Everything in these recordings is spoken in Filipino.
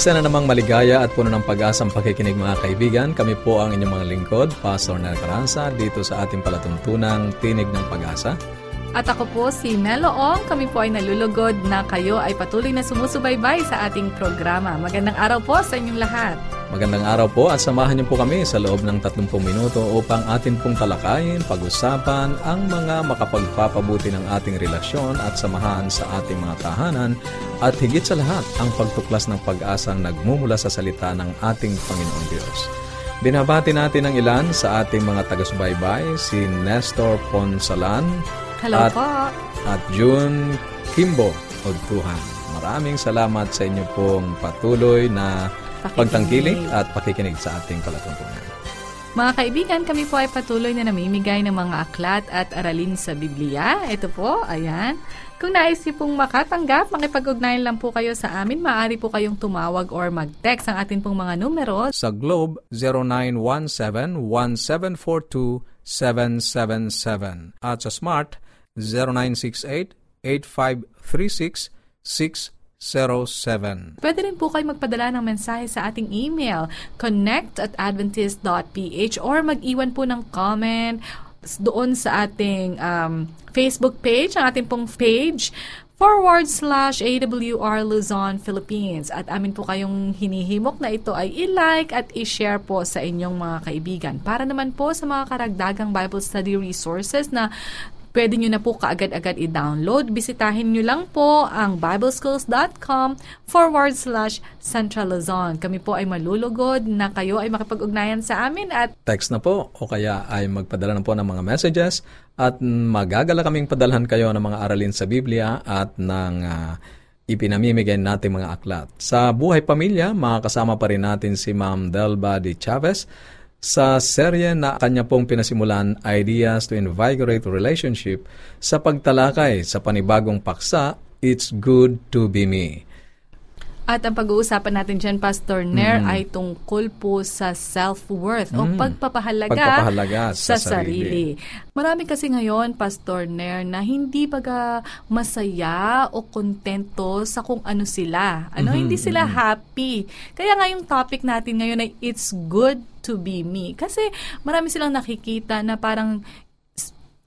Isa na namang maligaya at puno ng pag-asang pakikinig mga kaibigan. Kami po ang inyong mga lingkod, Pastor Nel Caranza, dito sa ating palatuntunang Tinig ng Pag-asa. At ako po si Meloong. Kami po ay nalulugod na kayo ay patuloy na sumusubaybay sa ating programa. Magandang araw po sa inyong lahat. Magandang araw po at samahan niyo po kami sa loob ng 30 minuto upang atin pong talakayin, pag-usapan ang mga makapagpapabuti ng ating relasyon at samahan sa ating mga tahanan at higit sa lahat ang pagtuklas ng pag-asang nagmumula sa salita ng ating Panginoon Diyos. Binabati natin ang ilan sa ating mga taga-subaybay, si Nestor Ponsalan Hello at, po. at June Kimbo Odtuhan. Maraming salamat sa inyo pong patuloy na Pakikinig. pagtangkilik at pakikinig sa ating palatuntunan. Mga kaibigan, kami po ay patuloy na namimigay ng mga aklat at aralin sa Biblia. Ito po, ayan. Kung nais niyo pong makatanggap, makipag-ugnayan lang po kayo sa amin. Maaari po kayong tumawag or mag-text ang atin pong mga numero. Sa Globe, 0917-1742777. At sa Smart, 0968-8536-607. Pwede rin po kayo magpadala ng mensahe sa ating email, connect at adventist.ph or mag-iwan po ng comment doon sa ating um, Facebook page, ang ating pong page, forward slash AWR Luzon, Philippines. At amin po kayong hinihimok na ito ay i-like at i-share po sa inyong mga kaibigan. Para naman po sa mga karagdagang Bible study resources na pwede nyo na po kaagad-agad i-download. Bisitahin nyo lang po ang bibleschools.com forward slash Central. Kami po ay malulugod na kayo ay makipag-ugnayan sa amin at Text na po o kaya ay magpadala na po ng mga messages at magagala kaming padalhan kayo ng mga aralin sa Biblia at ng ah, ipinamimigay nating mga aklat. Sa Buhay Pamilya, makakasama pa rin natin si Ma'am Delba de Chavez sa serye na kanya pong pinasimulan Ideas to Invigorate Relationship sa pagtalakay sa panibagong paksa, It's Good to Be Me. At ang pag-uusapan natin dyan, Pastor Nair, ay tungkol po sa self-worth o Mm. pagpapahalaga, Pagpapahalaga sa, sa sarili. Marami kasi ngayon, Pastor Nair, na hindi baga masaya o kontento sa kung ano sila. Ano, Mhm, hindi sila happy. Kaya nga yung topic natin ngayon ay It's Good to Be Me. Kasi marami silang nakikita na parang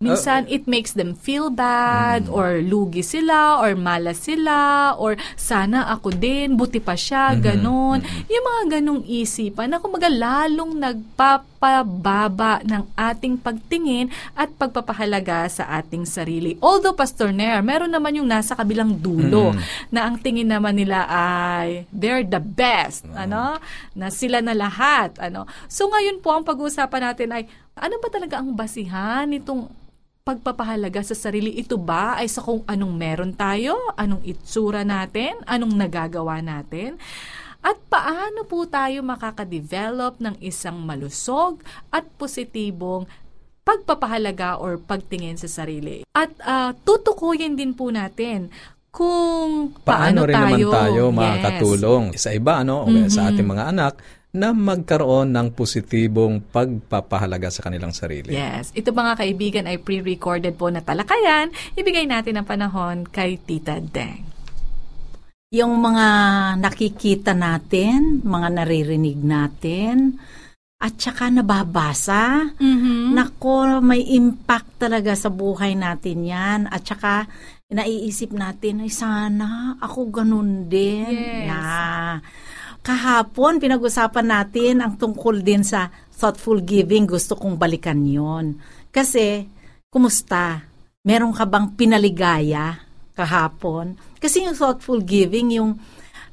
Minsan, it makes them feel bad, or lugi sila, or malas sila, or sana ako din, buti pa siya, ganon. Yung mga ganong isipan na kumaga lalong nagpapababa ng ating pagtingin at pagpapahalaga sa ating sarili. Although, Pastor Nair, meron naman yung nasa kabilang dulo na ang tingin naman nila ay they're the best, ano? Na sila na lahat, ano? So, ngayon po, ang pag-uusapan natin ay ano ba talaga ang basihan nitong pagpapahalaga sa sarili, ito ba ay sa kung anong meron tayo, anong itsura natin, anong nagagawa natin, at paano po tayo makakadevelop ng isang malusog at positibong pagpapahalaga or pagtingin sa sarili. At ah, tutukuyin din po natin kung Paano, paano, rin tayo, naman tayo. Yes. makakatulong sa iba, ano, o kaya sa ating mga anak, na magkaroon ng positibong pagpapahalaga sa kanilang sarili. Yes. Ito mga kaibigan ay pre-recorded po na talakayan. Ibigay natin ang panahon kay Tita Deng. yung mga nakikita natin, mga naririnig natin, at saka nababasa, Mm-hmm. nako, may impact talaga sa buhay natin yan. At saka, naiisip natin, ay sana ako ganun din. Yes. Yeah. Kahapon, pinag-usapan natin ang tungkol din sa thoughtful giving. Gusto kong balikan yon Kasi, kumusta? Meron ka bang pinaligaya kahapon? Kasi yung thoughtful giving, yung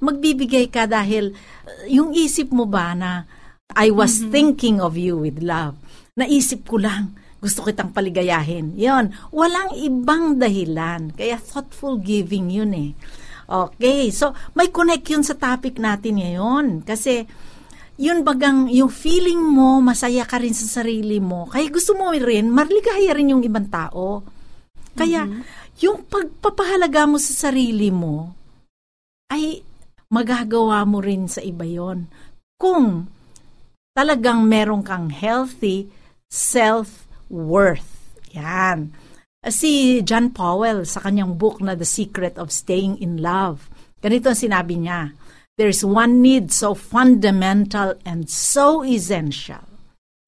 magbibigay ka dahil uh, yung isip mo ba na I was thinking of you with love. Naisip ko lang, gusto kitang paligayahin. Yon, walang ibang dahilan. Kaya thoughtful giving yun eh. Okay, so may connect yun sa topic natin ngayon. Kasi yun bagang, yung feeling mo, masaya ka rin sa sarili mo. Kaya gusto mo rin, maligaya rin yung ibang tao. Kaya, yung pagpapahalaga mo sa sarili mo, ay magagawa mo rin sa iba yon. Kung talagang meron kang healthy self-worth. Yan. Si John Powell sa kanyang book na The Secret of Staying in Love, ganito ang sinabi niya, There's one need so fundamental and so essential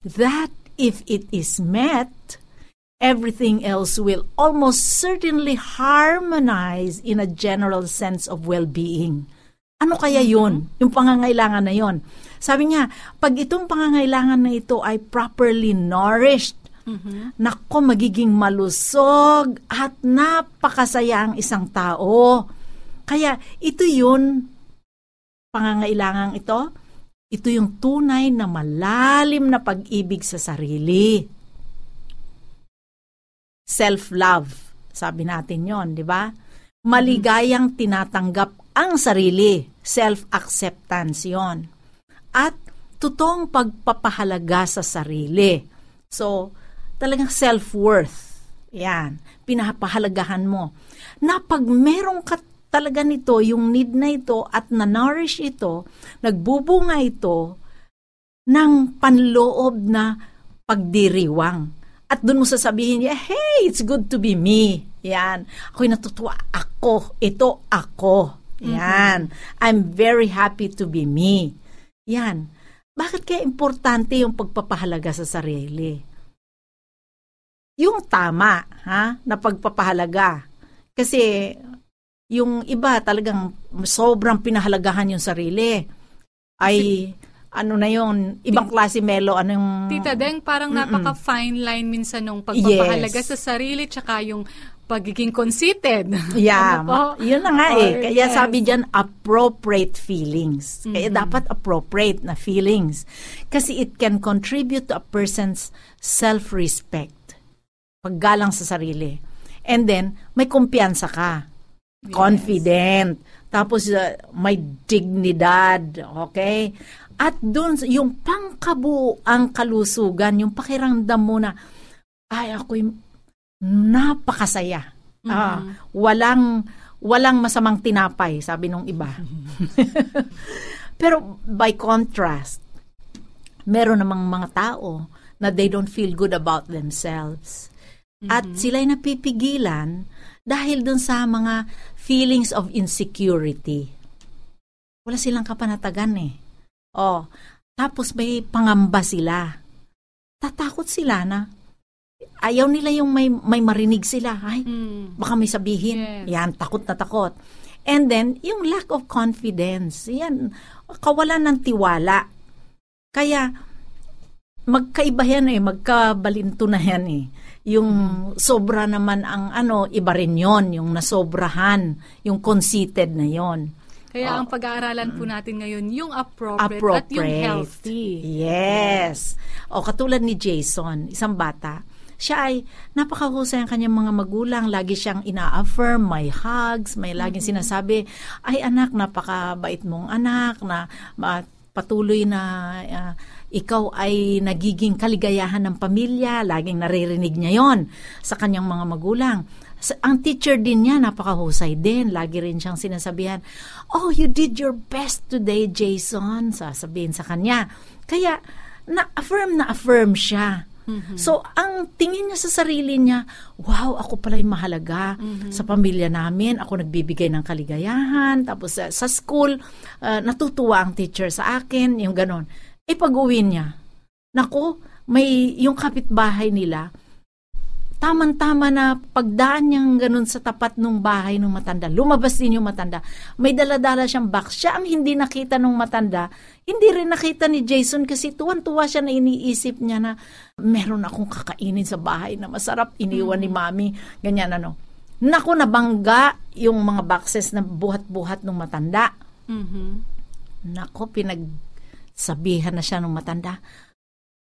that if it is met, everything else will almost certainly harmonize in a general sense of well-being. Ano kaya yun? Yung pangangailangan na yon. Sabi niya, pag itong pangangailangan na ito ay properly nourished, mm-hmm. nako magiging malusog at napakasaya ang isang tao. Kaya ito yun, pangangailangan ito, ito yung tunay na malalim na pag-ibig sa sarili. Self-love, sabi natin yon, di ba? Maligayang tinatanggap ang sarili self-acceptance yon. At totoong pagpapahalaga sa sarili. So, talagang self-worth. Yan. Pinapahalagahan mo. Na pag meron ka talaga nito, yung need na ito at na-nourish ito, nagbubunga ito ng panloob na pagdiriwang. At doon mo sasabihin niya, hey, it's good to be me. Yan. Ako'y natutuwa. Ako. Ito ako. Yan. Mm-hmm. I'm very happy to be me. Yan. Bakit kaya importante yung pagpapahalaga sa sarili? Yung tama, ha, na pagpapahalaga. Kasi yung iba talagang sobrang pinahalagahan yung sarili. Ay ano na yon ibang klase melo anong Tita Deng parang Mm-mm. napaka fine line minsan nung pagpapahalaga yes. sa sarili tsaka yung pagiging conceited. Yeah. ano Yun na nga eh. Kaya yes. sabi diyan appropriate feelings. Mm-hmm. Kaya dapat appropriate na feelings. Kasi it can contribute to a person's self-respect. Paggalang sa sarili. And then, may kumpiyansa ka. Yes. Confident. Tapos, uh, may dignidad. Okay? At doon, yung pangkabuang kalusugan, yung pakiramdam mo na, ay, ako'y napakasaya. Mm-hmm. Ah, walang walang masamang tinapay, sabi nung iba. Pero by contrast, meron namang mga tao na they don't feel good about themselves. Mm-hmm. At sila'y napipigilan dahil dun sa mga feelings of insecurity. Wala silang kapanatagan eh. Oh, tapos may pangamba sila. Tatakot sila na ayaw nila yung may, may marinig sila. Ay, mm. baka may sabihin. Yes. Yan, takot na takot. And then, yung lack of confidence. Yan, kawalan ng tiwala. Kaya, magkaiba yan eh, magkabalinto na yan eh. Yung mm. sobra naman ang ano, iba rin yon yung nasobrahan, yung conceited na yon kaya oh. ang pag-aaralan po natin ngayon, yung appropriate, appropriate. at yung healthy. Yes. O katulad ni Jason, isang bata, siya ay napakahusay ang kanyang mga magulang. Lagi siyang ina-affirm, may hugs, may laging mm-hmm. sinasabi, ay anak, napakabait mong anak, na uh, patuloy na uh, ikaw ay nagiging kaligayahan ng pamilya. Laging naririnig niya yon sa kanyang mga magulang. Ang teacher din niya, napakahusay din. Lagi rin siyang sinasabihan, Oh, you did your best today, Jason. Sasabihin sa kanya. Kaya, na-affirm na affirm siya Mm-hmm. So, ang tingin niya sa sarili niya, wow, ako pala yung mahalaga mm-hmm. sa pamilya namin. Ako nagbibigay ng kaligayahan. Tapos uh, sa school, uh, natutuwa ang teacher sa akin, yung ganon. Eh, pag-uwi niya, naku, may yung kapitbahay nila, tamang-tama na pagdaan niyang ganun sa tapat ng bahay ng matanda. Lumabas din yung matanda. May daladala siyang box. Siya ang hindi nakita ng matanda. Hindi rin nakita ni Jason kasi tuwan-tuwa siya na iniisip niya na meron akong kakainin sa bahay na masarap. Iniwan mm-hmm. ni mami. Ganyan ano. Naku, nabangga yung mga boxes na buhat-buhat ng matanda. Mm-hmm. Naku, pinagsabihan na siya ng matanda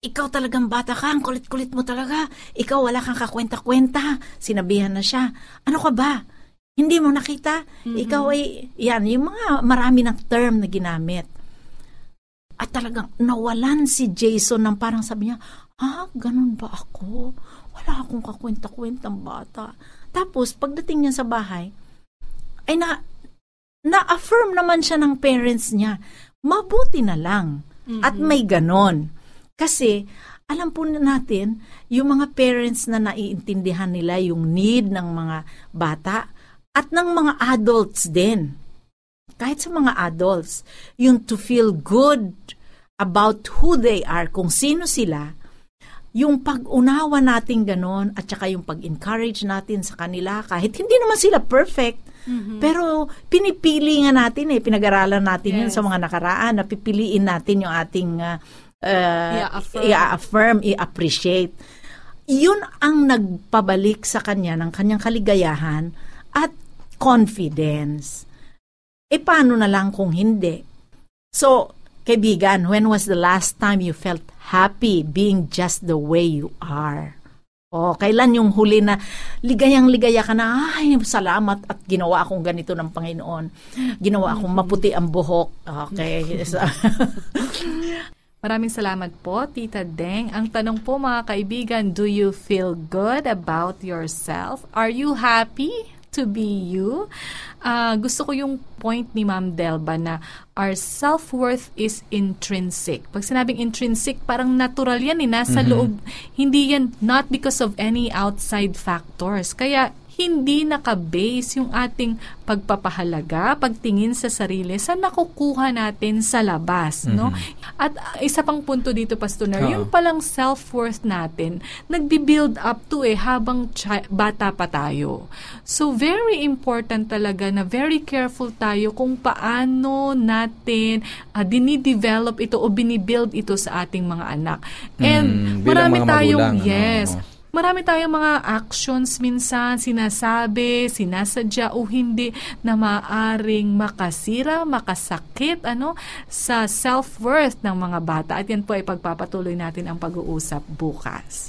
ikaw talagang bata ka, ang kulit-kulit mo talaga. Ikaw wala kang kakwenta-kwenta. Sinabihan na siya. Ano ka ba? Hindi mo nakita? Mm-hmm. Ikaw ay, yan, yung mga marami ng term na ginamit. At talagang nawalan si Jason ng parang sabi niya, ah, ganun ba ako? Wala akong kakwenta-kwentang bata. Tapos, pagdating niya sa bahay, ay na, na-affirm naman siya ng parents niya. Mabuti na lang. Mm-hmm. At may ganon. Kasi, alam po natin, yung mga parents na naiintindihan nila yung need ng mga bata at ng mga adults din kahit sa mga adults, yung to feel good about who they are, kung sino sila, yung pag-unawa natin ganon at saka yung pag-encourage natin sa kanila kahit hindi naman sila perfect, mm-hmm. pero pinipili nga natin eh, pinag-aralan natin yes. yun sa mga nakaraan, napipiliin natin yung ating uh, uh, i-affirm. i-affirm, i-appreciate. Yun ang nagpabalik sa kanya ng kanyang kaligayahan at confidence. E paano na lang kung hindi? So, kaibigan, when was the last time you felt happy being just the way you are? O, kailan yung huli na ligayang-ligaya ka na, ay, salamat at ginawa akong ganito ng Panginoon. Ginawa akong maputi ang buhok. Okay. Maraming salamat po, Tita Deng. Ang tanong po mga kaibigan, do you feel good about yourself? Are you happy? to be you. Uh, gusto ko yung point ni Ma'am Delba na our self-worth is intrinsic. Pag sinabing intrinsic, parang natural yan eh, nasa mm-hmm. loob. Hindi yan not because of any outside factors. Kaya hindi nakabase yung ating pagpapahalaga, pagtingin sa sarili sa nakukuha natin sa labas, mm-hmm. no? At uh, isa pang punto dito, Pastor uh yung palang self-worth natin, nagbi-build up to eh habang ch- bata pa tayo. So, very important talaga na very careful tayo kung paano natin uh, dinidevelop ito o binibuild ito sa ating mga anak. And mm, marami tayong, magulang, yes, ano? Marami tayong mga actions minsan sinasabi, sinasadya o hindi na maaring makasira, makasakit ano sa self-worth ng mga bata. At yan po ay pagpapatuloy natin ang pag-uusap bukas.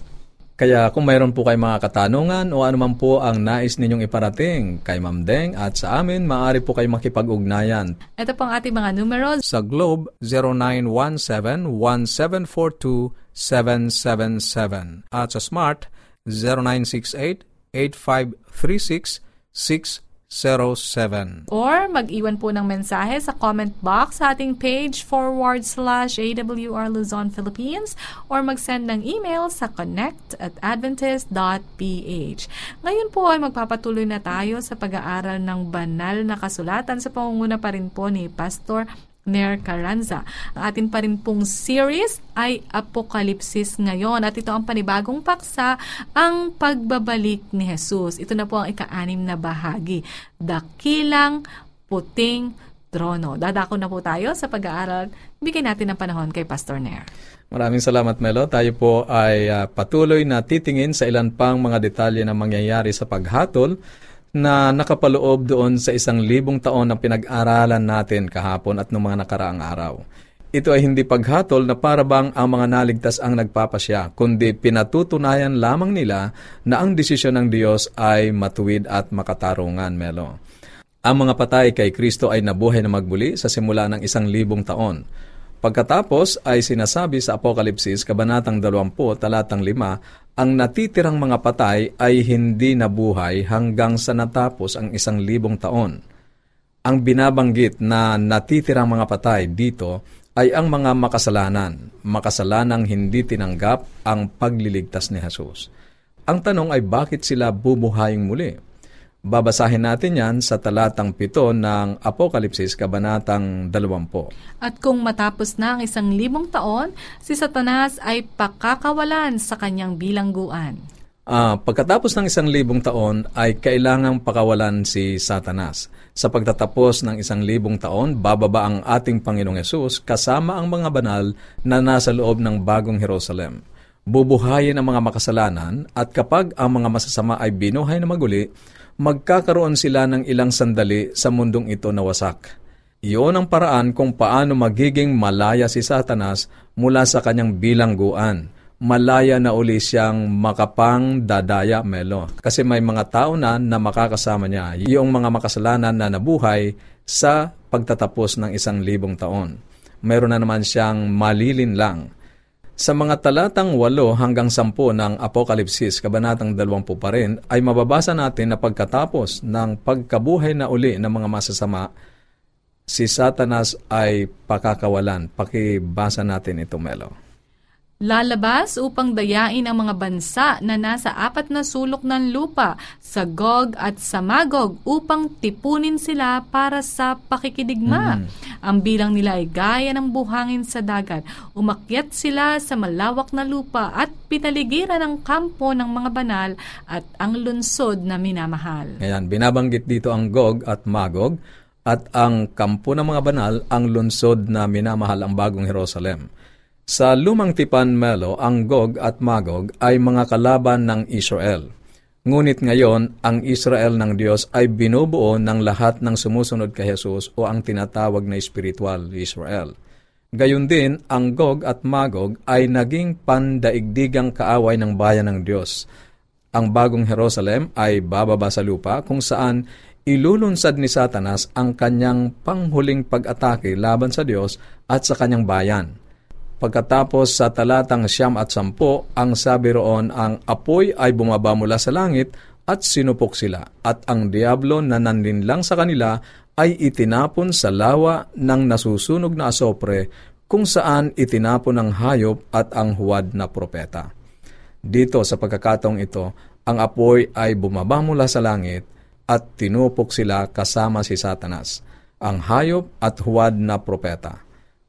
Kaya kung mayroon po kayong mga katanungan o anuman po ang nais ninyong iparating kay Ma'am Deng at sa amin, maaari po kayong makipag-ugnayan. Ito pong ating mga numero. Sa Globe, 0917-1742777 at sa Smart, 0968-8536-607. Or mag-iwan po ng mensahe sa comment box sa ating page forward slash AWR Luzon, Philippines or mag-send ng email sa connect at adventist.ph. Ngayon po ay magpapatuloy na tayo sa pag-aaral ng banal na kasulatan sa pangunguna pa rin po ni Pastor Ner Carranza. Ang atin pa rin pong series ay Apokalipsis ngayon at ito ang panibagong paksa, ang pagbabalik ni Jesus. Ito na po ang ika-anim na bahagi. Dakilang puting trono. Dadako na po tayo sa pag-aaral. Bigyan natin ng panahon kay Pastor Nair. Maraming salamat, Melo. Tayo po ay uh, patuloy na titingin sa ilan pang mga detalye na mangyayari sa paghatol na nakapaloob doon sa isang libong taon na pinag-aralan natin kahapon at noong mga nakaraang araw. Ito ay hindi paghatol na para bang ang mga naligtas ang nagpapasya, kundi pinatutunayan lamang nila na ang desisyon ng Diyos ay matuwid at makatarungan, Melo. Ang mga patay kay Kristo ay nabuhay na magbuli sa simula ng isang libong taon. Pagkatapos ay sinasabi sa Apokalipsis, Kabanatang 20, Talatang 5, ang natitirang mga patay ay hindi nabuhay hanggang sa natapos ang isang libong taon. Ang binabanggit na natitirang mga patay dito ay ang mga makasalanan, makasalanang hindi tinanggap ang pagliligtas ni Jesus. Ang tanong ay bakit sila bubuhaying muli? Babasahin natin yan sa talatang pito ng Apokalipsis, Kabanatang 20. At kung matapos na ang isang libong taon, si Satanas ay pakakawalan sa kanyang bilangguan. Uh, pagkatapos ng isang libong taon ay kailangang pakawalan si Satanas. Sa pagtatapos ng isang libong taon, bababa ang ating Panginoong Yesus kasama ang mga banal na nasa loob ng bagong Jerusalem. Bubuhayin ang mga makasalanan at kapag ang mga masasama ay binuhay na maguli, magkakaroon sila ng ilang sandali sa mundong ito na wasak. Iyon ang paraan kung paano magiging malaya si Satanas mula sa kanyang bilangguan. Malaya na uli siyang makapang dadaya melo. Kasi may mga tao na na makakasama niya, yung mga makasalanan na nabuhay sa pagtatapos ng isang libong taon. meron na naman siyang malilin lang. Sa mga talatang 8 hanggang 10 ng Apokalipsis, kabanatang 20 pa rin, ay mababasa natin na pagkatapos ng pagkabuhay na uli ng mga masasama, si Satanas ay pakakawalan. Pakibasa natin ito, Melo. Lalabas upang dayain ang mga bansa na nasa apat na sulok ng lupa sa Gog at sa Magog upang tipunin sila para sa pakikidigma. Mm. Ang bilang nila ay gaya ng buhangin sa dagat. Umakyat sila sa malawak na lupa at pitaligiran ang kampo ng mga banal at ang lunsod na minamahal. Ayan, binabanggit dito ang Gog at Magog at ang kampo ng mga banal ang lunsod na minamahal ang bagong Jerusalem. Sa lumang tipan Melo, ang Gog at Magog ay mga kalaban ng Israel. Ngunit ngayon, ang Israel ng Diyos ay binubuo ng lahat ng sumusunod kay Jesus o ang tinatawag na spiritual Israel. Gayon din, ang Gog at Magog ay naging pandaigdigang kaaway ng bayan ng Diyos. Ang bagong Jerusalem ay bababa sa lupa kung saan ilulunsad ni Satanas ang kanyang panghuling pag-atake laban sa Diyos at sa kanyang bayan. Pagkatapos sa talatang siyam at sampo, ang sabi roon ang apoy ay bumaba mula sa langit at sinupok sila, at ang diablo na nanlinlang sa kanila ay itinapon sa lawa ng nasusunog na asopre kung saan itinapon ang hayop at ang huwad na propeta. Dito sa pagkakatong ito, ang apoy ay bumaba mula sa langit at tinupok sila kasama si Satanas, ang hayop at huwad na propeta.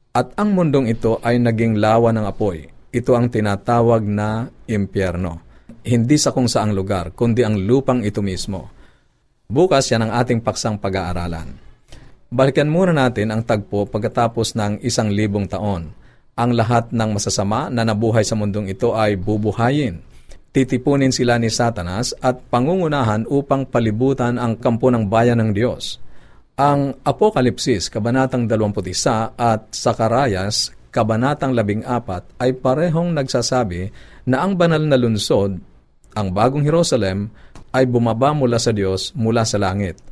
At ang mundong ito ay naging lawa ng apoy. Ito ang tinatawag na impyerno. Hindi sa kung saang lugar, kundi ang lupang ito mismo. Bukas yan ang ating paksang pag-aaralan. Balikan muna natin ang tagpo pagkatapos ng isang libong taon. Ang lahat ng masasama na nabuhay sa mundong ito ay bubuhayin. Titipunin sila ni Satanas at pangungunahan upang palibutan ang kampo ng bayan ng Diyos. Ang Apokalipsis, Kabanatang 21 at Sakarayas, Kabanatang 14 ay parehong nagsasabi na ang banal na lunsod, ang bagong Jerusalem, ay bumaba mula sa Diyos mula sa langit.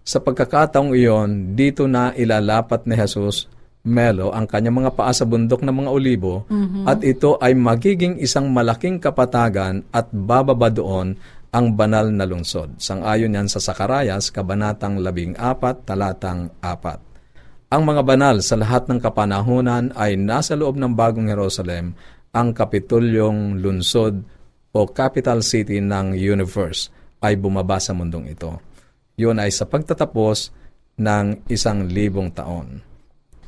Sa pagkakataong iyon, dito na ilalapat ni Jesus Melo ang kanyang mga paa sa bundok ng mga olibo mm-hmm. at ito ay magiging isang malaking kapatagan at bababa doon ang banal na lungsod. Sang-ayon yan sa Sakarayas, Kabanatang 14, Talatang 4. Ang mga banal sa lahat ng kapanahunan ay nasa loob ng bagong Jerusalem, ang kapitulyong lunsod o capital city ng universe ay bumaba sa mundong ito. Yun ay sa pagtatapos ng isang libong taon.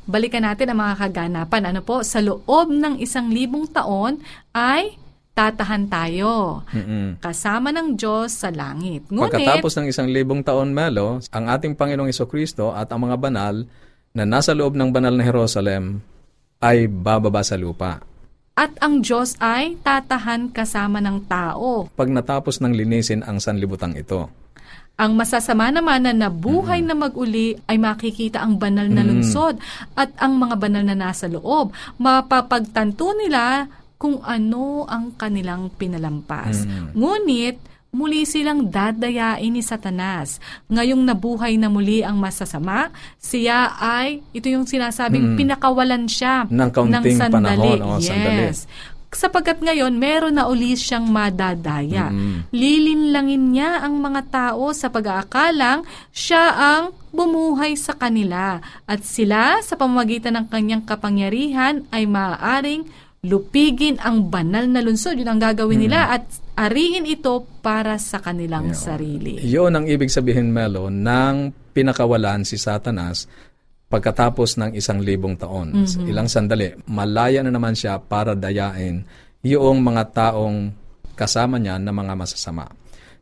Balikan natin ang mga kaganapan. Ano po, sa loob ng isang libong taon ay tatahan tayo Mm-mm. kasama ng Diyos sa langit. Ngunit, Pagkatapos ng isang libong taon, Melo, ang ating Panginoong Iso Kristo at ang mga banal na nasa loob ng banal na Jerusalem ay bababa sa lupa. At ang Diyos ay tatahan kasama ng tao. Pag natapos ng linisin ang sanlibutang ito. Ang masasama naman na nabuhay mm-hmm. na maguli ay makikita ang banal na lungsod mm-hmm. at ang mga banal na nasa loob. Mapapagtanto nila kung ano ang kanilang pinalampas. Mm. Ngunit, muli silang dadayain ni Satanas. Ngayong nabuhay na muli ang masasama, siya ay, ito yung sinasabing, mm. pinakawalan siya ng, ng sandali. Panahon, oh, yes. Sandali. Sapagkat ngayon, meron na uli siyang madadaya. Mm-hmm. Lilinlangin niya ang mga tao sa pag-aakalang siya ang bumuhay sa kanila at sila sa pamamagitan ng kanyang kapangyarihan ay maaaring lupigin ang banal na lungsod. Yun ang gagawin hmm. nila at ariin ito para sa kanilang Yun. sarili. Yun ang ibig sabihin, Melo, ng pinakawalan si Satanas pagkatapos ng isang libong taon. Mm-hmm. Ilang sandali, malaya na naman siya para dayain yung mga taong kasama niya na mga masasama.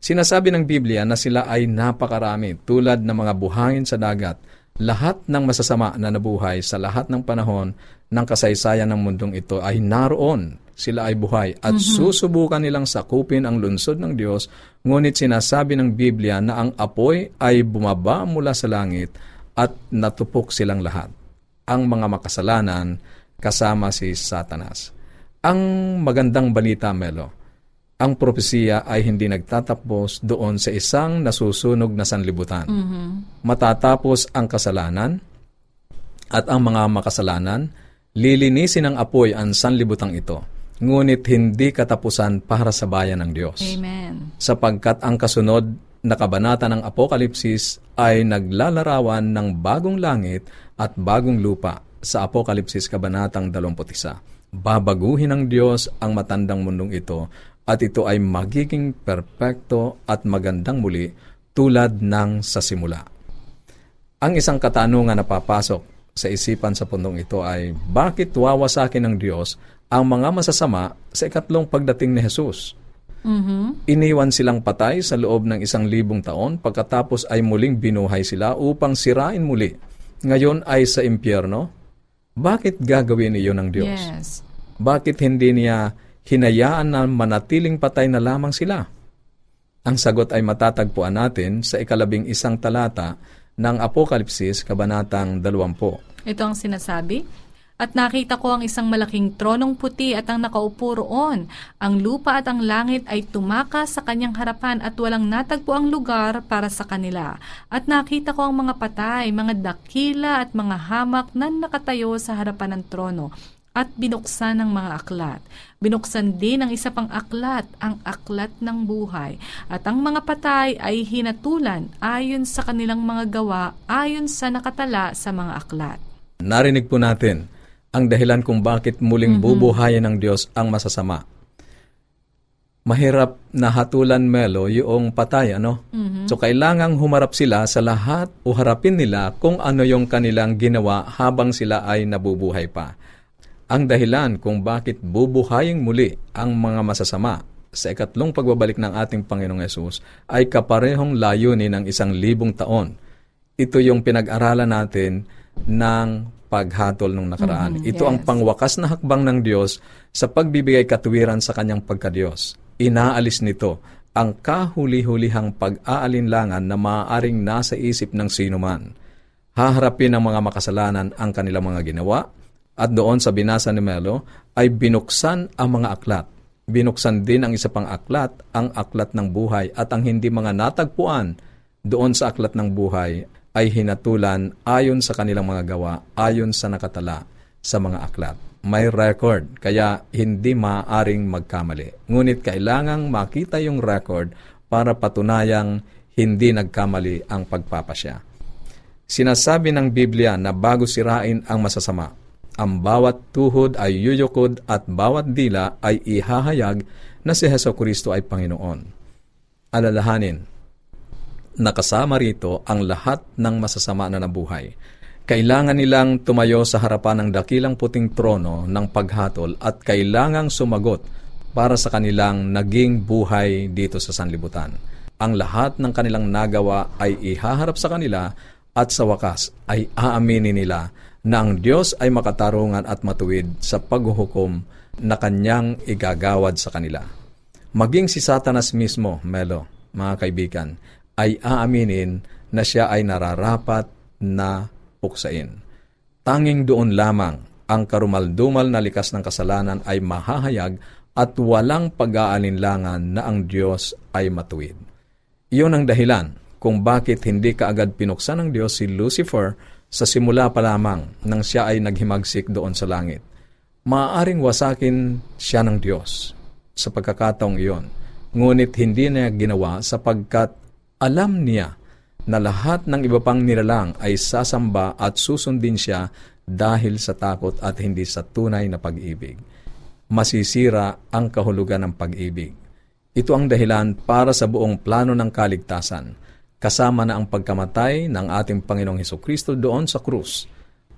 Sinasabi ng Biblia na sila ay napakarami tulad ng mga buhangin sa dagat lahat ng masasama na nabuhay sa lahat ng panahon ng kasaysayan ng mundong ito ay naroon. Sila ay buhay at mm-hmm. susubukan nilang sakupin ang lunsod ng Diyos, ngunit sinasabi ng Biblia na ang apoy ay bumaba mula sa langit at natupok silang lahat. Ang mga makasalanan kasama si Satanas. Ang magandang balita, Melo, ang propesiya ay hindi nagtatapos doon sa isang nasusunog na sanlibutan. Mm-hmm. Matatapos ang kasalanan At ang mga makasalanan, lilinisin ng apoy ang sanlibutang ito, ngunit hindi katapusan para sa bayan ng Diyos. Amen. Sapagkat ang kasunod na kabanata ng Apokalipsis ay naglalarawan ng bagong langit at bagong lupa sa Apokalipsis Kabanatang 21. Babaguhin ng Diyos ang matandang mundong ito at ito ay magiging perpekto at magandang muli tulad ng sa simula. Ang isang katanungan na papasok sa isipan sa pundong ito ay bakit wawasakin ng Diyos ang mga masasama sa ikatlong pagdating ni Jesus? Mhm. Iniwan silang patay sa loob ng isang libong taon pagkatapos ay muling binuhay sila upang sirain muli. Ngayon ay sa impyerno? Bakit gagawin iyon ng Diyos? Yes. Bakit hindi niya hinayaan na manatiling patay na lamang sila? Ang sagot ay matatagpuan natin sa ikalabing isang talata ng Apokalipsis, Kabanatang 20. Ito ang sinasabi. At nakita ko ang isang malaking tronong puti at ang nakaupo roon. Ang lupa at ang langit ay tumakas sa kanyang harapan at walang natagpo ang lugar para sa kanila. At nakita ko ang mga patay, mga dakila at mga hamak na nakatayo sa harapan ng trono at binuksan ng mga aklat. Binuksan din ang isa pang aklat, ang aklat ng buhay. At ang mga patay ay hinatulan ayon sa kanilang mga gawa, ayon sa nakatala sa mga aklat. Narinig po natin ang dahilan kung bakit muling bubuhayin ng Diyos ang masasama. Mahirap na hatulan Melo yung patay, ano? So kailangang humarap sila sa lahat o harapin nila kung ano yung kanilang ginawa habang sila ay nabubuhay pa. Ang dahilan kung bakit bubuhayin muli ang mga masasama sa ikatlong pagbabalik ng ating Panginoong Yesus ay kaparehong layunin ng isang libong taon. Ito yung pinag-aralan natin ng paghatol nung nakaraan. Mhm, Ito ang yes. pangwakas na hakbang ng Diyos sa pagbibigay katuwiran sa kanyang pagkadiyos. Inaalis nito ang kahuli-hulihang pag-aalinlangan na maaaring nasa isip ng sino man. Haharapin ng mga makasalanan ang kanilang mga ginawa at doon sa binasa ni Melo ay binuksan ang mga aklat. Binuksan din ang isa pang aklat, ang aklat ng buhay at ang hindi mga natagpuan doon sa aklat ng buhay ay hinatulan ayon sa kanilang mga gawa, ayon sa nakatala sa mga aklat. May record, kaya hindi maaaring magkamali. Ngunit kailangang makita yung record para patunayang hindi nagkamali ang pagpapasya. Sinasabi ng Biblia na bago sirain ang masasama, ang bawat tuhod ay yuyukod at bawat dila ay ihahayag na si Heso Kristo ay Panginoon. Alalahanin, nakasama rito ang lahat ng masasama na nabuhay. Kailangan nilang tumayo sa harapan ng dakilang puting trono ng paghatol at kailangang sumagot para sa kanilang naging buhay dito sa sanlibutan. Ang lahat ng kanilang nagawa ay ihaharap sa kanila at sa wakas ay aaminin nila na ang Diyos ay makatarungan at matuwid sa paghuhukom na kanyang igagawad sa kanila. Maging si Satanas mismo, Melo, mga kaibigan, ay aaminin na siya ay nararapat na puksain. Tanging doon lamang ang karumaldumal na likas ng kasalanan ay mahahayag at walang pag-aalinlangan na ang Diyos ay matuwid. Iyon ang dahilan kung bakit hindi kaagad pinuksan ng Diyos si Lucifer sa simula pa lamang nang siya ay naghimagsik doon sa langit. Maaaring wasakin siya ng Diyos sa pagkakataong iyon, ngunit hindi niya ginawa sapagkat alam niya na lahat ng iba pang nilalang ay sasamba at susundin siya dahil sa takot at hindi sa tunay na pag-ibig. Masisira ang kahulugan ng pag-ibig. Ito ang dahilan para sa buong plano ng kaligtasan, kasama na ang pagkamatay ng ating Panginoong Heso Kristo doon sa krus.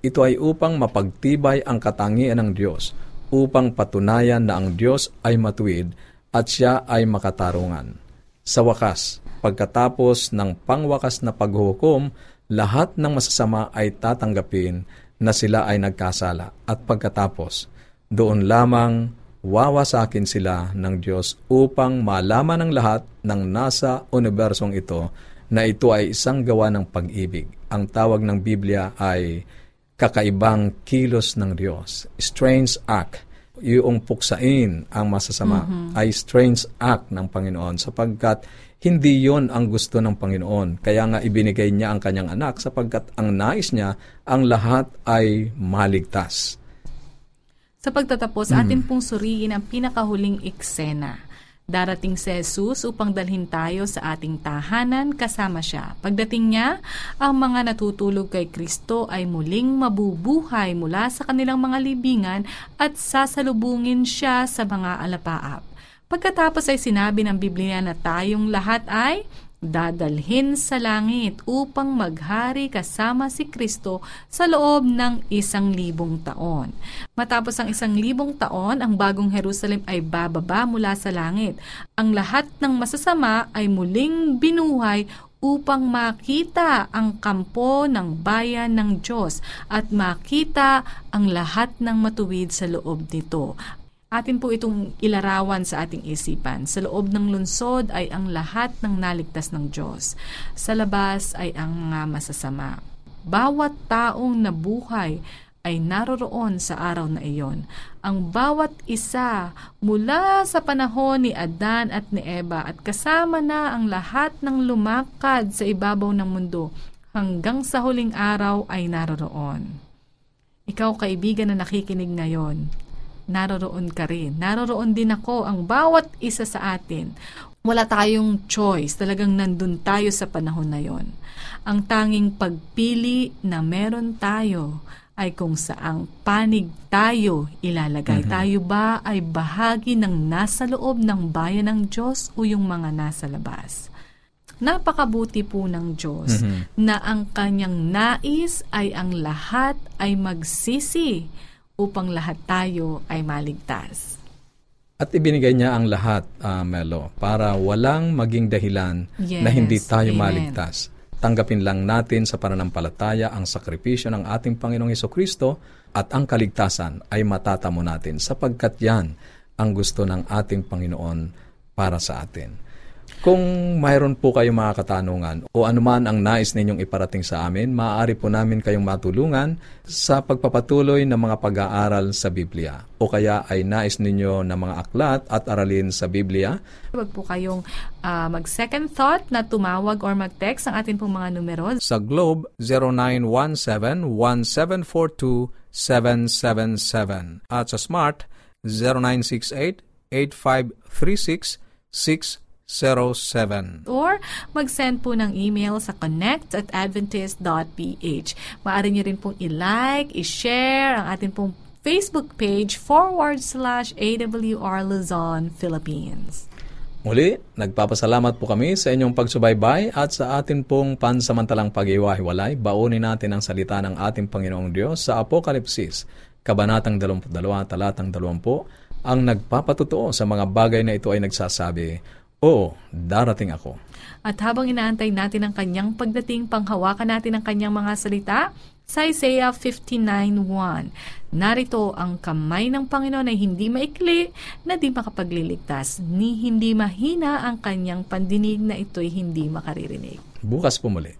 Ito ay upang mapagtibay ang katangian ng Diyos, upang patunayan na ang Diyos ay matuwid at siya ay makatarungan. Sa wakas, pagkatapos ng pangwakas na paghuhukom, lahat ng masasama ay tatanggapin na sila ay nagkasala at pagkatapos, doon lamang wawasakin sila ng Diyos upang malaman ng lahat ng nasa unibersong ito na ito ay isang gawa ng pag-ibig. Ang tawag ng Biblia ay kakaibang kilos ng Diyos. Strange act. Yung puksain ang masasama ay strange act ng Panginoon sapagkat Hindi yon ang gusto ng Panginoon. Kaya nga ibinigay niya ang kanyang anak sapagkat ang nais niya ang lahat ay maligtas. Sa pagtatapos, atin pong suriin ang pinakahuling eksena. Darating si Jesus upang dalhin tayo sa ating tahanan kasama siya. Pagdating niya, ang mga natutulog kay Kristo ay muling mabubuhay mula sa kanilang mga libingan at sasalubungin siya sa mga alapaap. Pagkatapos ay sinabi ng Biblia na tayong lahat ay dadalhin sa langit upang maghari kasama si Kristo sa loob ng isang libong taon. Matapos ang isang libong taon, ang bagong Jerusalem ay bababa mula sa langit. Ang lahat ng masasama ay muling binuhay upang makita ang kampo ng bayan ng Diyos at makita ang lahat ng matuwid sa loob nito atin po itong ilarawan sa ating isipan. Sa loob ng lunsod ay ang lahat ng naligtas ng Diyos. Sa labas ay ang mga masasama. Bawat taong nabuhay ay naroroon sa araw na iyon. Ang bawat isa mula sa panahon ni Adan at ni Eva at kasama na ang lahat ng lumakad sa ibabaw ng mundo hanggang sa huling araw ay naroroon. Ikaw kaibigan na nakikinig ngayon, naroroon ka rin. Naroroon din ako ang bawat isa sa atin. Wala tayong choice. Talagang nandun tayo sa panahon na yon. Ang tanging pagpili na meron tayo ay kung saang panig tayo ilalagay. Mm-hmm. Tayo ba ay bahagi ng nasa loob ng bayan ng Diyos o yung mga nasa labas? Napakabuti po ng Diyos mm-hmm. na ang kanyang nais ay ang lahat ay magsisi upang lahat tayo ay maligtas. At ibinigay niya ang lahat, uh, Melo, para walang maging dahilan yes, na hindi tayo Amen. maligtas. Tanggapin lang natin sa pananampalataya ang sakripisyo ng ating Panginoong Heso Kristo at ang kaligtasan ay matatamo natin sapagkat yan ang gusto ng ating Panginoon para sa atin. Kung mayroon po kayong mga katanungan o anuman ang nais ninyong iparating sa amin, maaari po namin kayong matulungan sa pagpapatuloy ng mga pag-aaral sa Biblia. O kaya ay nais ninyo ng mga aklat at aralin sa Biblia. Huwag po kayong uh, mag-second thought na tumawag or mag-text ang atin pong mga numero. Sa Globe, 0917-1742-777. At sa Smart, 0968 8536 0917. Or mag-send po ng email sa connect at adventist.ph. Maaari nyo rin pong i-like, i-share ang ating pong Facebook page forward slash AWR Luzon, Philippines. Muli, nagpapasalamat po kami sa inyong pagsubaybay at sa atin pong pansamantalang pag-iwahiwalay. Baunin natin ang salita ng ating Panginoong Diyos sa Apokalipsis, Kabanatang 22, Talatang 20, ang nagpapatutuo sa mga bagay na ito ay nagsasabi, Oo, darating ako. At habang inaantay natin ang kanyang pagdating, panghawakan natin ang kanyang mga salita, sa Isaiah 59.1, Narito ang kamay ng Panginoon ay hindi maikli na di makapagliligtas, ni hindi mahina ang kanyang pandinig na ito'y hindi makaririnig. Bukas po muli.